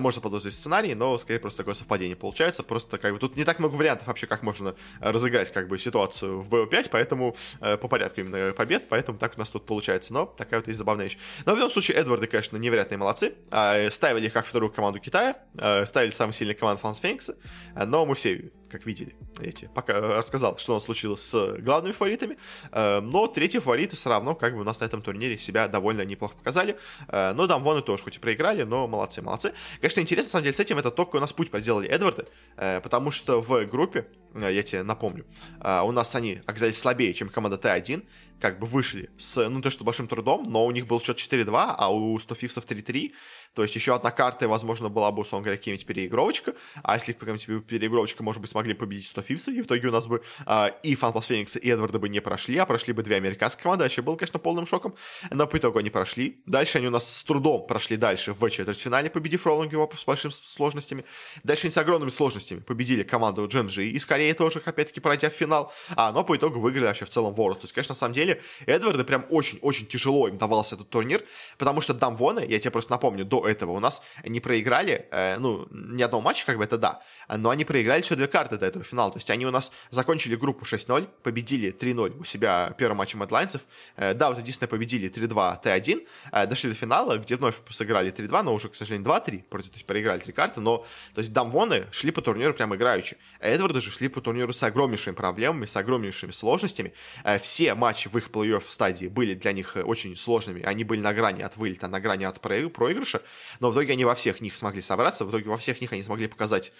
можно подозревать сценарий, но скорее просто такое совпадение получается. Просто как бы тут не так много вариантов вообще, как можно разыграть как бы ситуацию в BO5, поэтому по порядку именно побед, поэтому так у нас тут получается. Но такая вот есть забавная вещь. Но в любом случае, Эдварды, конечно, невероятные молодцы. А, ставили их как вторую команду Китая, а, ставили самую сильную команду Фанс Феникса, но мы все, как видели, эти, пока рассказал, что у нас случилось с главными фаворитами, но третьи фавориты все равно, как бы у нас на этом турнире себя довольно неплохо показали, но Дамвоны тоже, хоть и проиграли, но молодцы, молодцы. Конечно, интересно, на самом деле, с этим, это только у нас путь проделали Эдварды, потому что в группе, я тебе напомню, у нас они оказались слабее, чем команда Т1, как бы вышли с, ну, то, что большим трудом, но у них был счет 4-2, а у 100 фифсов 3-3, то есть еще одна карта, возможно, была бы, условно говоря, какая-нибудь переигровочка, а если какая-нибудь переигровочка, может быть, смогли победить 100 фифса, и в итоге у нас бы э, и Фанфас Феникс, и Эдварда бы не прошли, а прошли бы две американские команды, вообще было, конечно, полным шоком, но по итогу они прошли. Дальше они у нас с трудом прошли дальше в четвертьфинале, победив Роллинг его с большими сложностями. Дальше они с огромными сложностями победили команду из Кореи, Кореи тоже, опять-таки, пройдя в финал, а, но по итогу выиграли вообще в целом Ворот. То есть, конечно, на самом деле, Эдварды прям очень-очень тяжело им давался этот турнир, потому что Дамвоны, я тебе просто напомню, до этого у нас не проиграли, э, ну, ни одного матча, как бы это да, но они проиграли все две карты до этого финала. То есть они у нас закончили группу 6-0, победили 3-0 у себя первым матчем Мэдлайнцев. Э, да, вот единственное, победили 3-2, Т1. Э, дошли до финала, где вновь сыграли 3-2, но уже, к сожалению, 2-3. Против, то есть проиграли три карты, но то есть Дамвоны шли по турниру прям играючи. Эдварды же шли по турниру с огромнейшими проблемами, с огромнейшими сложностями. Э, все матчи в их плей-офф стадии были для них очень сложными. Они были на грани от вылета, на грани от проигрыша, но в итоге они во всех них смогли собраться, в итоге во всех них они смогли показать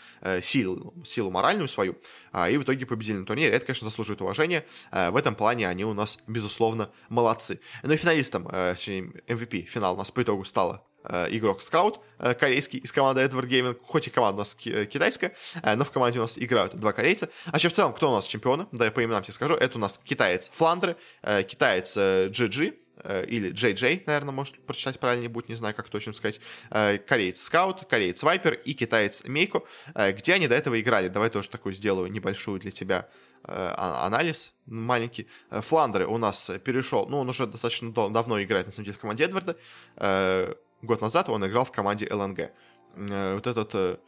силу, силу моральную свою, а, и в итоге победили на турнире. Это, конечно, заслуживает уважения. А, в этом плане они у нас, безусловно, молодцы. Ну и финалистом, э, MVP финал у нас по итогу стала э, игрок Скаут, э, корейский, из команды Edward Gaming, хоть и команда у нас китайская, но в команде у нас играют два корейца. А еще в целом, кто у нас чемпионы, да, я по именам тебе скажу, это у нас китаец Фландры, китаец GG, Э, или JJ, наверное, может прочитать правильнее будет, не знаю, как точно сказать, э, кореец Скаут, кореец Вайпер и китаец Мейко, э, где они до этого играли. Давай тоже такую сделаю небольшую для тебя а, анализ маленький. Фландры у нас перешел, ну, он уже достаточно давно играет, на самом деле, в команде Эдварда. Год назад он играл в команде ЛНГ. Вот этот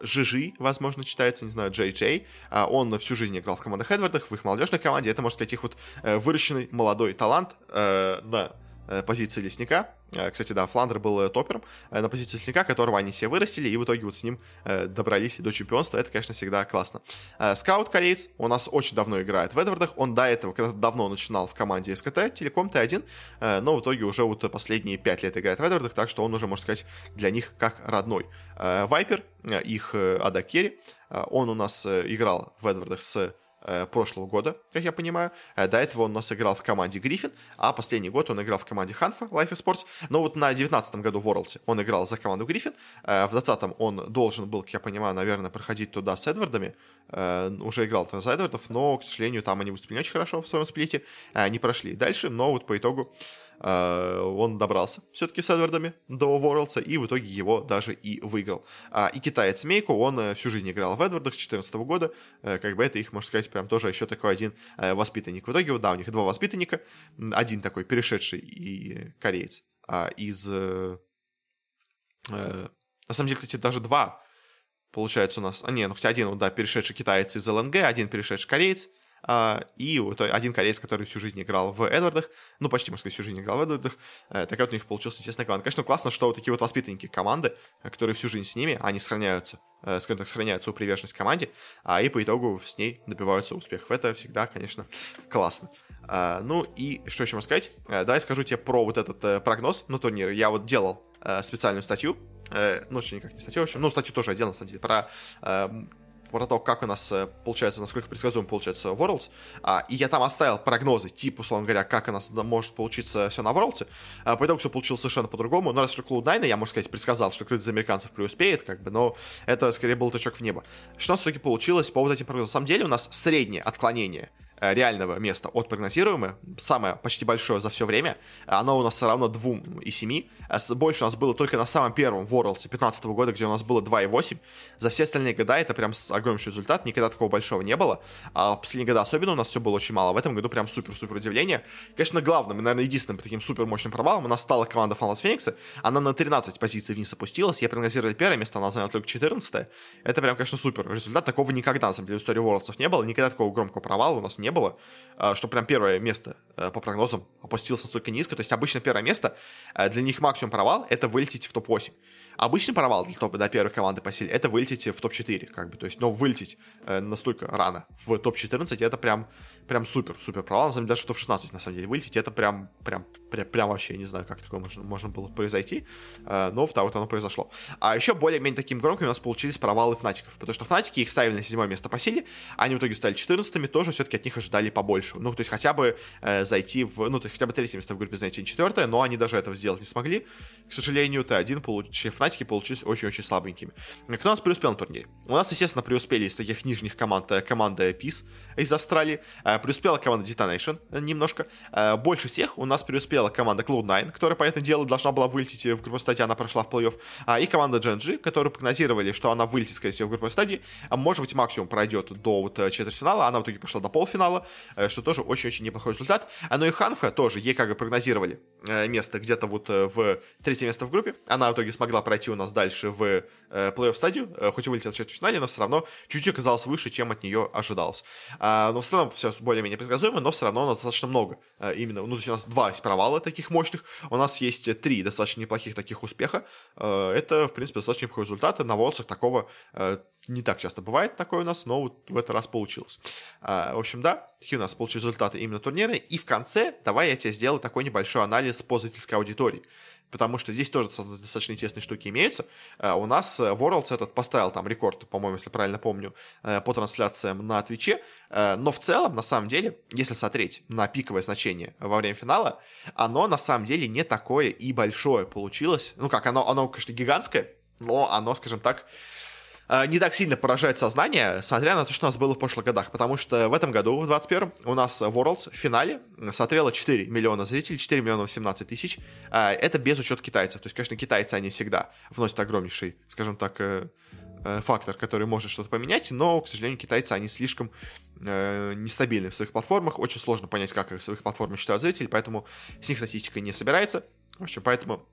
Жижи, возможно, читается, не знаю, Джей Джей. А, он всю жизнь играл в командах Эдвардах, в их молодежной команде. Это, можно сказать, их вот э, выращенный молодой талант э, на э, позиции лесника. Кстати, да, Фландер был топером на позиции лесника, которого они себе вырастили, и в итоге вот с ним добрались до чемпионства. Это, конечно, всегда классно. Скаут кореец у нас очень давно играет в Эдвардах. Он до этого когда-то давно начинал в команде СКТ, Телеком Т1, но в итоге уже вот последние пять лет играет в Эдвардах, так что он уже, можно сказать, для них как родной. Вайпер, их Ада Керри, он у нас играл в Эдвардах с прошлого года, как я понимаю. До этого он у нас играл в команде Гриффин, а последний год он играл в команде Ханфа, Life Sports. Но вот на 19 году в Worlds он играл за команду Гриффин. В 20 он должен был, как я понимаю, наверное, проходить туда с Эдвардами. Уже играл за Эдвардов, но, к сожалению, там они выступили не очень хорошо в своем сплите, не прошли дальше, но вот по итогу Э, он добрался все-таки с Эдвардами до Ворлдса и в итоге его даже и выиграл. А, и китаец Мейко, он э, всю жизнь играл в Эдвардах с 2014 года, э, как бы это их, можно сказать, прям тоже еще такой один воспитанник. В итоге, да, у них два воспитанника, один такой перешедший и кореец а, из... На самом деле, кстати, даже два получается у нас. А, не, ну хотя один, да, перешедший китаец из ЛНГ, один перешедший кореец, и вот один кореец, который всю жизнь играл в Эдвардах, ну, почти, можно сказать, всю жизнь играл в Эдвардах, uh, такая вот у них получилась интересная команда. Конечно, классно, что вот такие вот воспитанники команды, которые всю жизнь с ними, они сохраняются, uh, скажем так, сохраняют свою приверженность команде, а и по итогу с ней добиваются успехов. Это всегда, конечно, классно. Ну и что еще можно сказать? Давай скажу тебе про вот этот э, прогноз на турнир. Я вот делал э, специальную статью, э, ну, никак не статью, в общем, ну, статью тоже делал, на самом деле, про про то, как у нас э, получается, насколько предсказуем получается Worlds, а, и я там оставил прогнозы, типа, условно говоря, как у нас может получиться все на Worlds, а, по итогу все получилось совершенно по-другому, но раз что Cloud9, я, можно сказать, предсказал, что кто-то из американцев преуспеет, как бы, но это скорее был точок в небо. Что у нас в итоге получилось по вот этим прогнозам? На самом деле у нас среднее отклонение реального места от прогнозируемого, самое почти большое за все время, оно у нас все равно 2 и 7. А больше у нас было только на самом первом Worlds 15 года, где у нас было 2,8. За все остальные года это прям огромнейший результат, никогда такого большого не было. А последние годы особенно у нас все было очень мало. В этом году прям супер-супер удивление. Конечно, главным и, наверное, единственным таким супер мощным провалом у нас стала команда Фаналс Феникса. Она на 13 позиций вниз опустилась. Я прогнозировал первое место, она заняла только 14 Это прям, конечно, супер результат. Такого никогда, на самом деле, в истории Worlds не было. Никогда такого громкого провала у нас не было. А, что прям первое место э, по прогнозам опустилось настолько низко. То есть обычно первое место, э, для них максимум провал — это вылететь в топ-8. Обычный провал для топ, до первой команды по силе — это вылететь в топ-4, как бы, то есть, но вылететь э, настолько рано в топ-14 — это прям прям супер, супер провал. На самом деле, даже в топ-16, на самом деле, вылететь, это прям, прям, прям, прям вообще, не знаю, как такое можно, можно было произойти, э, но вот оно произошло. А еще более-менее таким громкими у нас получились провалы фнатиков, потому что фнатики их ставили на седьмое место по силе, они в итоге стали 14 тоже все-таки от них ожидали побольше. Ну, то есть хотя бы э, зайти в, ну, то есть хотя бы третье место в группе, знаете, не четвертое, но они даже этого сделать не смогли. К сожалению, Т1 получили, Фнатики получились очень-очень слабенькими. Кто у нас преуспел на турнире? У нас, естественно, преуспели из таких нижних команд э, команда PIS из Австралии, э, преуспела команда Detonation немножко. Э, больше всех у нас преуспела команда Cloud9, которая, по этому делу, должна была вылететь в группу стадии, она прошла в плей-офф, а, и команда GNG, которую прогнозировали, что она вылетит, скорее всего, в группу стадии, а может быть, максимум пройдет до вот четвертьфинала, она в итоге пошла до полуфинала, что тоже очень-очень неплохой результат. А ну и Ханфа тоже, ей как бы прогнозировали место где-то вот в третье место в группе, она в итоге смогла пройти у нас дальше в э, плей-офф стадию, э, хоть и вылетела в четвертьфинале, но все равно чуть-чуть оказалось выше, чем от нее ожидалось. А, но в целом все более-менее предсказуемо, но все равно у нас достаточно много. Именно, ну, то есть у нас два провала таких мощных, у нас есть три достаточно неплохих таких успеха. Это, в принципе, достаточно неплохой результат. На волосах такого э, не так часто бывает такое у нас, но вот в этот раз получилось. А, в общем, да, такие у нас получились результаты именно турнира. И в конце давай я тебе сделаю такой небольшой анализ по зрительской аудитории потому что здесь тоже достаточно интересные штуки имеются. Uh, у нас uh, Worlds этот поставил там рекорд, по-моему, если правильно помню, uh, по трансляциям на Твиче, но в целом, на самом деле, если смотреть на пиковое значение во время финала, оно на самом деле не такое и большое получилось. Ну как, оно, оно конечно, гигантское, но оно, скажем так, Э, не так сильно поражает сознание, смотря на то, что у нас было в прошлых годах. Потому что в этом году, в 21 у нас Worlds в финале смотрело 4 миллиона зрителей, 4 миллиона 18 тысяч. Э, это без учета китайцев. То есть, конечно, китайцы, они всегда вносят огромнейший, скажем так, э, фактор, который может что-то поменять, но, к сожалению, китайцы, они слишком э, нестабильны в своих платформах, очень сложно понять, как их в своих платформах считают зрители, поэтому с них статистика не собирается. В общем, поэтому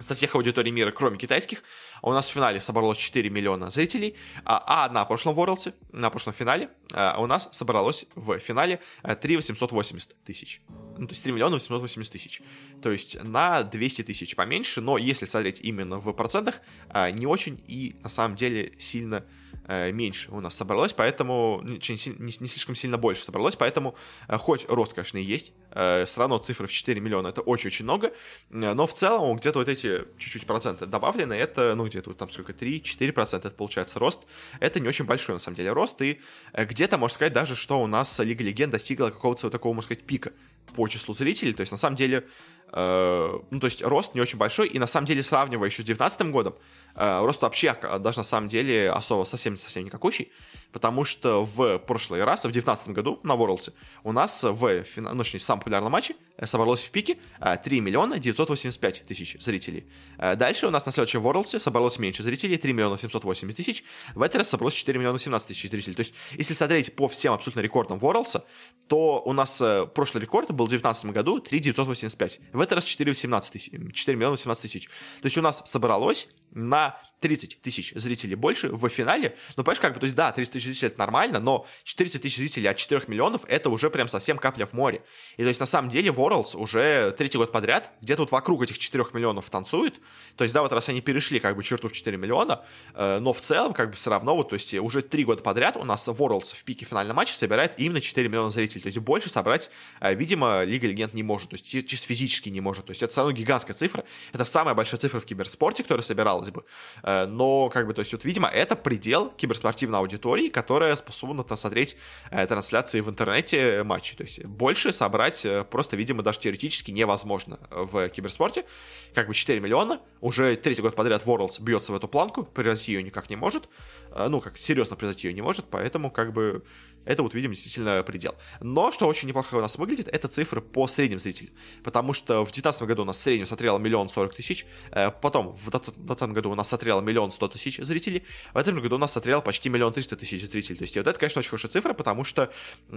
со всех аудиторий мира, кроме китайских, у нас в финале собралось 4 миллиона зрителей, а, а на прошлом Worlds, на прошлом финале, а, у нас собралось в финале 3 880 тысяч. Ну, то есть 3 миллиона 880 тысяч. То есть на 200 тысяч поменьше, но если смотреть именно в процентах, а, не очень и на самом деле сильно Э, меньше у нас собралось, поэтому не, не, слишком сильно больше собралось, поэтому э, хоть рост, конечно, и есть, э, все равно цифры в 4 миллиона это очень-очень много, но в целом где-то вот эти чуть-чуть проценты добавлены, это, ну, где-то вот там сколько, 3-4 процента, это получается рост, это не очень большой, на самом деле, рост, и где-то, можно сказать, даже, что у нас Лига Легенд достигла какого-то вот такого, можно сказать, пика по числу зрителей, то есть, на самом деле, ну, то есть рост не очень большой, и на самом деле, сравнивая еще с 2019 годом, Э, рост вообще даже на самом деле особо совсем-совсем никакущий потому что в прошлый раз, в 2019 году на Worlds, у нас в, ну, точнее, в самом популярном матче э, собралось в пике 3 э, миллиона 985 тысяч зрителей. Э, дальше у нас на следующем Worlds собралось меньше зрителей, 3 миллиона 780 тысяч. В этот раз собралось 4 миллиона 17 тысяч зрителей. То есть, если смотреть по всем абсолютно рекордам Worlds, то у нас прошлый рекорд был в 2019 году 3 985. В этот раз 4 18 тысяч, 4 миллиона 18 тысяч. То есть, у нас собралось на 30 тысяч зрителей больше в финале. Ну, понимаешь, как бы, то есть, да, 30 тысяч зрителей это нормально, но 40 тысяч зрителей от 4 миллионов это уже прям совсем капля в море. И то есть, на самом деле, Worlds уже третий год подряд где-то вот вокруг этих 4 миллионов танцует. То есть, да, вот раз они перешли как бы черту в 4 миллиона, э, но в целом, как бы, все равно, вот, то есть, уже 3 года подряд у нас Worlds в пике финального матча собирает именно 4 миллиона зрителей. То есть, больше собрать, э, видимо, Лига Легенд не может, то есть, чисто физически не может. То есть, это все равно гигантская цифра. Это самая большая цифра в киберспорте, которая собиралась бы. Э, но, как бы, то есть, вот, видимо, это предел киберспортивной аудитории, которая способна смотреть э, трансляции в интернете матчей. То есть, больше собрать э, просто, видимо, даже теоретически невозможно в киберспорте. Как бы 4 миллиона, уже третий год подряд Worlds бьется в эту планку, превзойти ее никак не может. Ну, как серьезно превзойти ее не может, поэтому, как бы, это вот, видимо, действительно предел. Но, что очень неплохо у нас выглядит, это цифры по средним зрителям. Потому что в 2019 году у нас в среднем смотрело миллион сорок тысяч, э, потом в 2020 году у нас смотрело миллион сто тысяч зрителей, в этом году у нас смотрело почти миллион триста тысяч зрителей. То есть вот это, конечно, очень хорошая цифра, потому что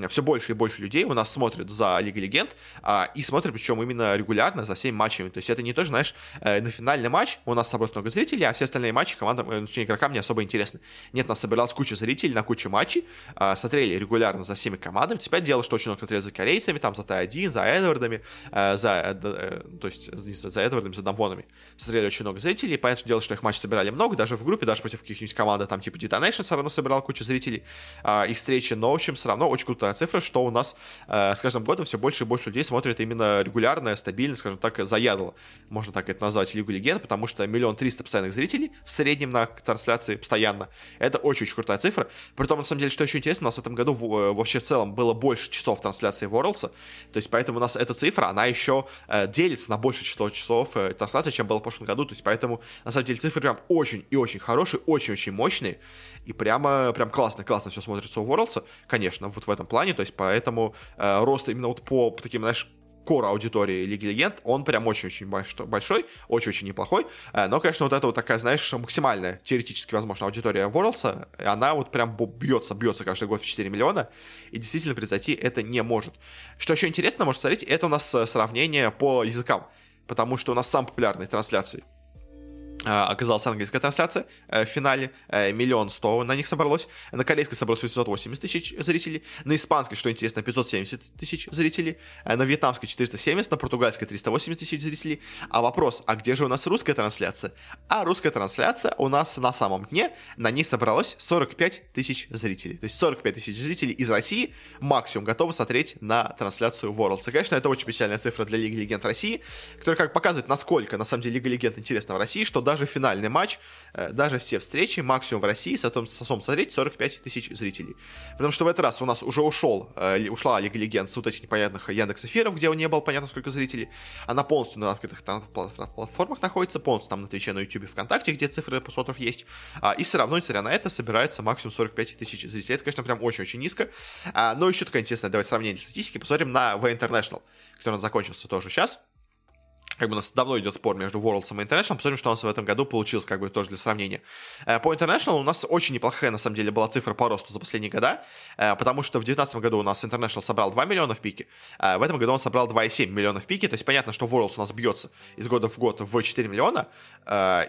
все больше и больше людей у нас смотрят за Лигой Легенд, а, и смотрят причем именно регулярно за всеми матчами. То есть это не то, знаешь, э, на финальный матч у нас собралось много зрителей, а все остальные матчи командам, э, точнее, игрокам не особо интересны. Нет, у нас собиралась куча зрителей на кучу матчей, а, смотрели регулярно за всеми командами. Теперь дело, что очень много смотрели за корейцами, там за Т1, за Эдвардами, э, за, э, то есть за, за Эдвардами, за Дамвонами. Смотрели очень много зрителей. Понятное дело, что их матчи собирали много, даже в группе, даже против каких-нибудь команд, там типа Detonation все равно собирал кучу зрителей э, их встречи. Но, в общем, все равно очень крутая цифра, что у нас э, с каждым годом все больше и больше людей смотрят именно регулярно, стабильно, скажем так, заядло. Можно так это назвать Лигу Легенд, потому что миллион триста постоянных зрителей в среднем на трансляции постоянно. Это очень-очень крутая цифра. Притом, на самом деле, что еще интересно, у нас в этом году в, вообще в целом было больше часов трансляции Worlds, то есть поэтому у нас эта цифра, она еще э, делится на больше число часов э, трансляции, чем было в прошлом году, то есть поэтому, на самом деле, цифры прям очень и очень хорошие, очень-очень мощные, и прямо, прям классно, классно все смотрится у Worlds, конечно, вот в этом плане, то есть поэтому э, рост именно вот по, по таким, знаешь, кор аудитории Лиги Легенд, он прям очень-очень большой, очень-очень неплохой. Э, но, конечно, вот эта вот такая, знаешь, максимальная, теоретически возможно, аудитория Worlds, она вот прям бьется, бьется каждый год в 4 миллиона, и действительно произойти это не может. Что еще интересно, можно смотреть, это у нас э, сравнение по языкам, потому что у нас самые популярные трансляции оказалась английская трансляция э, в финале. Э, миллион сто на них собралось. На корейской собралось 880 тысяч зрителей. На испанской, что интересно, 570 тысяч зрителей. Э, на вьетнамской 470, на португальской 380 тысяч зрителей. А вопрос, а где же у нас русская трансляция? А русская трансляция у нас на самом дне, на ней собралось 45 тысяч зрителей. То есть 45 тысяч зрителей из России максимум готовы смотреть на трансляцию Worlds. И, конечно, это очень печальная цифра для Лиги Легенд России, которая как показывает, насколько на самом деле Лига Легенд интересна в России, что даже финальный матч, э, даже все встречи, максимум в России, с отом смотреть 45 тысяч зрителей. Потому что в этот раз у нас уже ушел, э, ушла Лига Легенд с вот этих непонятных Яндекс эфиров, где не было понятно сколько зрителей. Она полностью на открытых платформах находится, полностью там на Твиче, на Ютубе, ВКонтакте, где цифры просмотров есть. А, и все равно, несмотря на это, собирается максимум 45 тысяч зрителей. Это, конечно, прям очень-очень низко. А, но еще такое интересное, давай сравнение статистики, посмотрим на V International, который закончился тоже сейчас как бы у нас давно идет спор между Worlds и International, посмотрим, что у нас в этом году получилось, как бы тоже для сравнения. Э, по International у нас очень неплохая, на самом деле, была цифра по росту за последние года, э, потому что в 2019 году у нас International собрал 2 миллиона в пике, а в этом году он собрал 2,7 миллиона в пике, то есть понятно, что Worlds у нас бьется из года в год в 4 миллиона,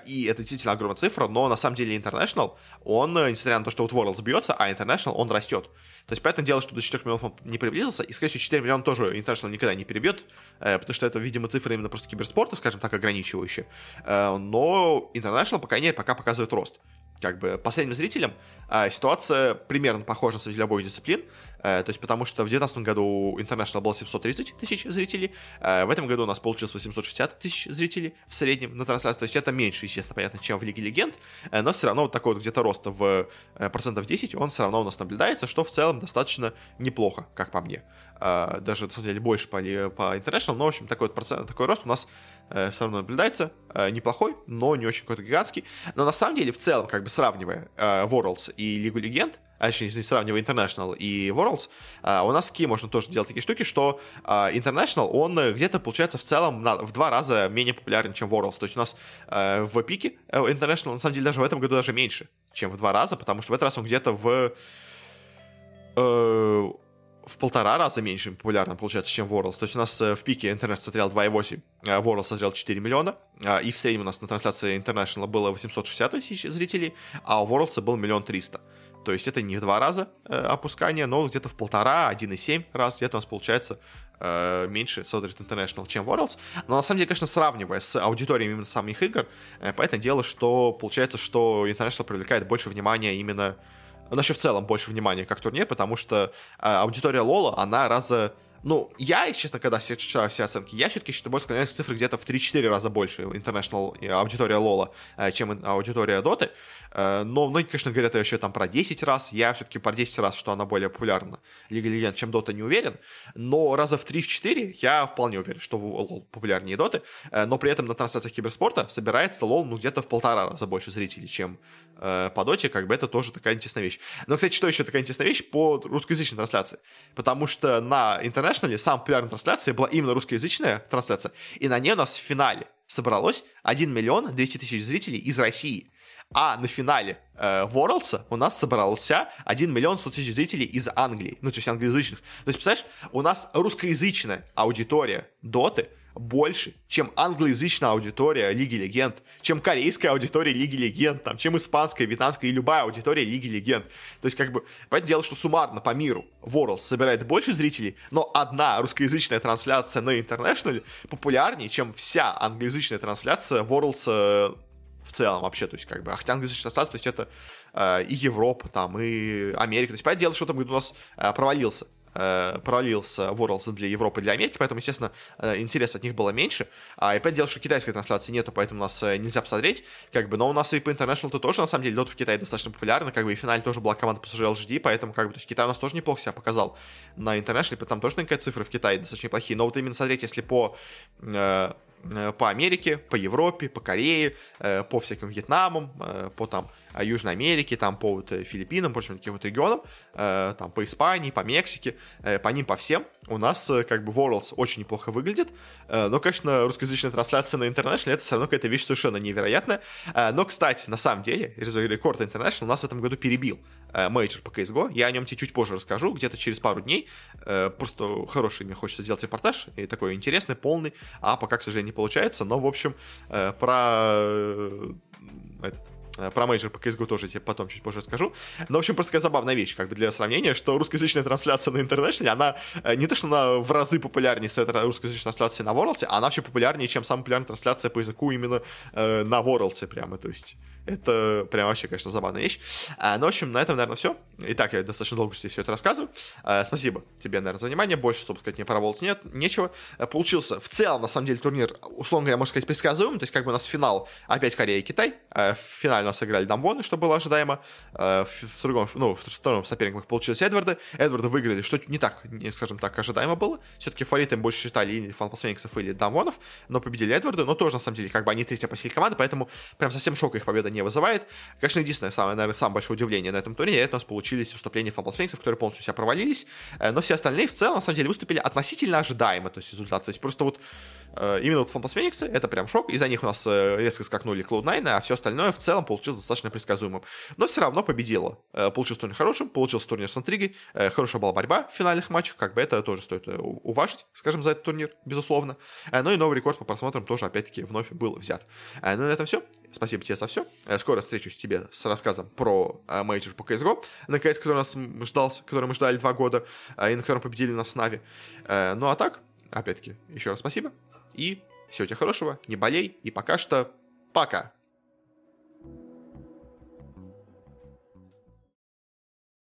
и это действительно огромная цифра, но на самом деле International, он, несмотря на то, что вот Worlds бьется, а International, он растет. То есть, понятное дело, что до 4 миллионов он не приблизился, и, скорее всего, 4 миллиона тоже International никогда не перебьет, э, потому что это, видимо, цифры именно просто киберспорта, скажем так, ограничивающие. Э, но International, пока нет, пока показывает рост. Как бы последним зрителям э, ситуация примерно похожа на любой дисциплин, Э, то есть потому что в 2019 году International было 730 тысяч зрителей, э, в этом году у нас получилось 860 тысяч зрителей в среднем на трансляции, то есть это меньше, естественно, понятно, чем в Лиге Легенд, э, но все равно вот такой вот где-то рост в процентов 10, он все равно у нас наблюдается, что в целом достаточно неплохо, как по мне. Даже, на самом деле, больше по, по International, но, в общем, такой, вот процент, такой рост у нас все равно наблюдается. Неплохой, но не очень какой-то гигантский. Но на самом деле, в целом, как бы сравнивая Worlds и Лигу Легенд, а точнее, сравнивая International и Worlds, у нас какие можно тоже делать такие штуки, что International, он где-то, получается, в целом в два раза менее популярен, чем Worlds. То есть у нас в пике э, International, на самом деле, даже в этом году даже меньше, чем в два раза, потому что в этот раз он где-то в... В полтора раза меньше популярным получается, чем Worlds. То есть у нас э, в пике International смотрел 2,8, а Worlds смотрел 4 миллиона, и в среднем у нас на трансляции International было 860 тысяч зрителей, а у Worlds был миллион триста. То есть это не в два раза э, опускание, но где-то в полтора, 1,7 раз где-то у нас получается э, меньше Southern International, чем Worlds. Но на самом деле, конечно, сравнивая с аудиторией именно самих игр, понятное дело, что получается, что International привлекает больше внимания именно... Ну, еще в целом больше внимания как турнир, потому что э, аудитория Лола, она раза ну, я, если честно, когда все читаю все оценки, я все-таки считаю, больше склоняюсь к цифре где-то в 3-4 раза больше International аудитория Лола, э, чем аудитория Доты. Э, но многие, конечно, говорят еще там про 10 раз. Я все-таки про 10 раз, что она более популярна. Лига Легенд, чем Дота, не уверен. Но раза в 3-4 я вполне уверен, что LoL популярнее Доты. Э, но при этом на трансляциях киберспорта собирается LoL ну, где-то в полтора раза больше зрителей, чем э, по Доте. Как бы это тоже такая интересная вещь. Но, кстати, что еще такая интересная вещь по русскоязычной трансляции? Потому что на International самая популярная трансляция была именно русскоязычная трансляция. И на ней у нас в финале собралось 1 миллион 200 тысяч зрителей из России. А на финале э, у нас собрался 1 миллион 100 тысяч зрителей из Англии, ну, то есть англоязычных. То есть, представляешь, у нас русскоязычная аудитория Доты больше, чем англоязычная аудитория Лиги Легенд, чем корейская аудитория Лиги Легенд, там, чем испанская, вьетнамская и любая аудитория Лиги Легенд. То есть, как бы, понятное дело, что суммарно по миру Worlds собирает больше зрителей, но одна русскоязычная трансляция на International популярнее, чем вся англоязычная трансляция Worlds э, в целом вообще, то есть как бы хотя англоязычный состав, то есть это э, и Европа там, и Америка, то есть понятное дело, что там у нас э, провалился э, провалился Worlds для Европы и для Америки, поэтому, естественно, э, интерес от них было меньше. А опять дело, что китайской трансляции нету, поэтому нас э, нельзя посмотреть, как бы, но у нас и по International то тоже, на самом деле, Dota в Китае достаточно популярна, как бы, и в финале тоже была команда PSG LGD, поэтому, как бы, то есть Китай у нас тоже неплохо себя показал на International, там тоже какие цифры в Китае достаточно неплохие, но вот именно смотреть, если по э по Америке, по Европе, по Корее, э, по всяким Вьетнамам, э, по там а, Южной Америки, там по вот, э, Филиппинам, прочим таким вот регионам, э, там по Испании, по Мексике, э, по ним, по всем, у нас как бы Worlds очень неплохо выглядит, но, конечно, русскоязычная трансляция на International это все равно какая-то вещь совершенно невероятная. Но, кстати, на самом деле, рекорд International у нас в этом году перебил мейджор по CSGO. Я о нем тебе чуть позже расскажу, где-то через пару дней. Просто хороший мне хочется сделать репортаж, и такой интересный, полный, а пока, к сожалению, не получается. Но, в общем, про этот, Э, про мейджор по CSGO тоже тебе потом чуть позже скажу. Но, в общем, просто такая забавная вещь, как бы для сравнения, что русскоязычная трансляция на International, она э, не то, что она в разы популярнее с этой русскоязычной трансляции на Worlds, а она вообще популярнее, чем самая популярная трансляция по языку именно э, на Worlds прямо, то есть это прям вообще, конечно, забавная вещь. А, ну, в общем, на этом, наверное, все. Итак, я достаточно долго тебе все это рассказываю. А, спасибо тебе, наверное, за внимание. Больше, собственно сказать, не про Волц нет, нечего. А, получился в целом, на самом деле, турнир, условно говоря, можно сказать, предсказуемый. То есть, как бы у нас финал опять Корея и Китай. В нас играли Дамвоны, что было ожидаемо. А, в, в другом, ну, в втором соперником получилось Эдварды. Эдварды выиграли, что не так, не, скажем так, ожидаемо было. Все-таки фаворитами больше считали или Фанпасфениксов, или Дамвонов, но победили Эдварды. Но тоже, на самом деле, как бы они третья по силе команды, поэтому прям совсем шока их победа не вызывает. Конечно, единственное, самое, наверное, самое большое удивление на этом турнире, это у нас получились выступления Фанпас Фениксов, которые полностью себя провалились, э, но все остальные в целом, на самом деле, выступили относительно ожидаемо, то есть результат. То есть просто вот Э, именно вот Фантас Фениксы, это прям шок, из-за них у нас э, резко скакнули Cloud9, а все остальное в целом получилось достаточно предсказуемым. Но все равно победило. Э, получился турнир хорошим, получился турнир с интригой, хорошая была борьба в финальных матчах, как бы это тоже стоит уважить, скажем, за этот турнир, безусловно. Ну и новый рекорд по просмотрам тоже, опять-таки, вновь был взят. Ну на этом все. Спасибо тебе за все. Скоро встречусь тебе с рассказом про мейджор по CSGO, наконец, который нас ждался, который мы ждали два года, и на котором победили нас Нави. Ну а так, опять-таки, еще раз спасибо. И всего тебе хорошего, не болей, и пока что пока.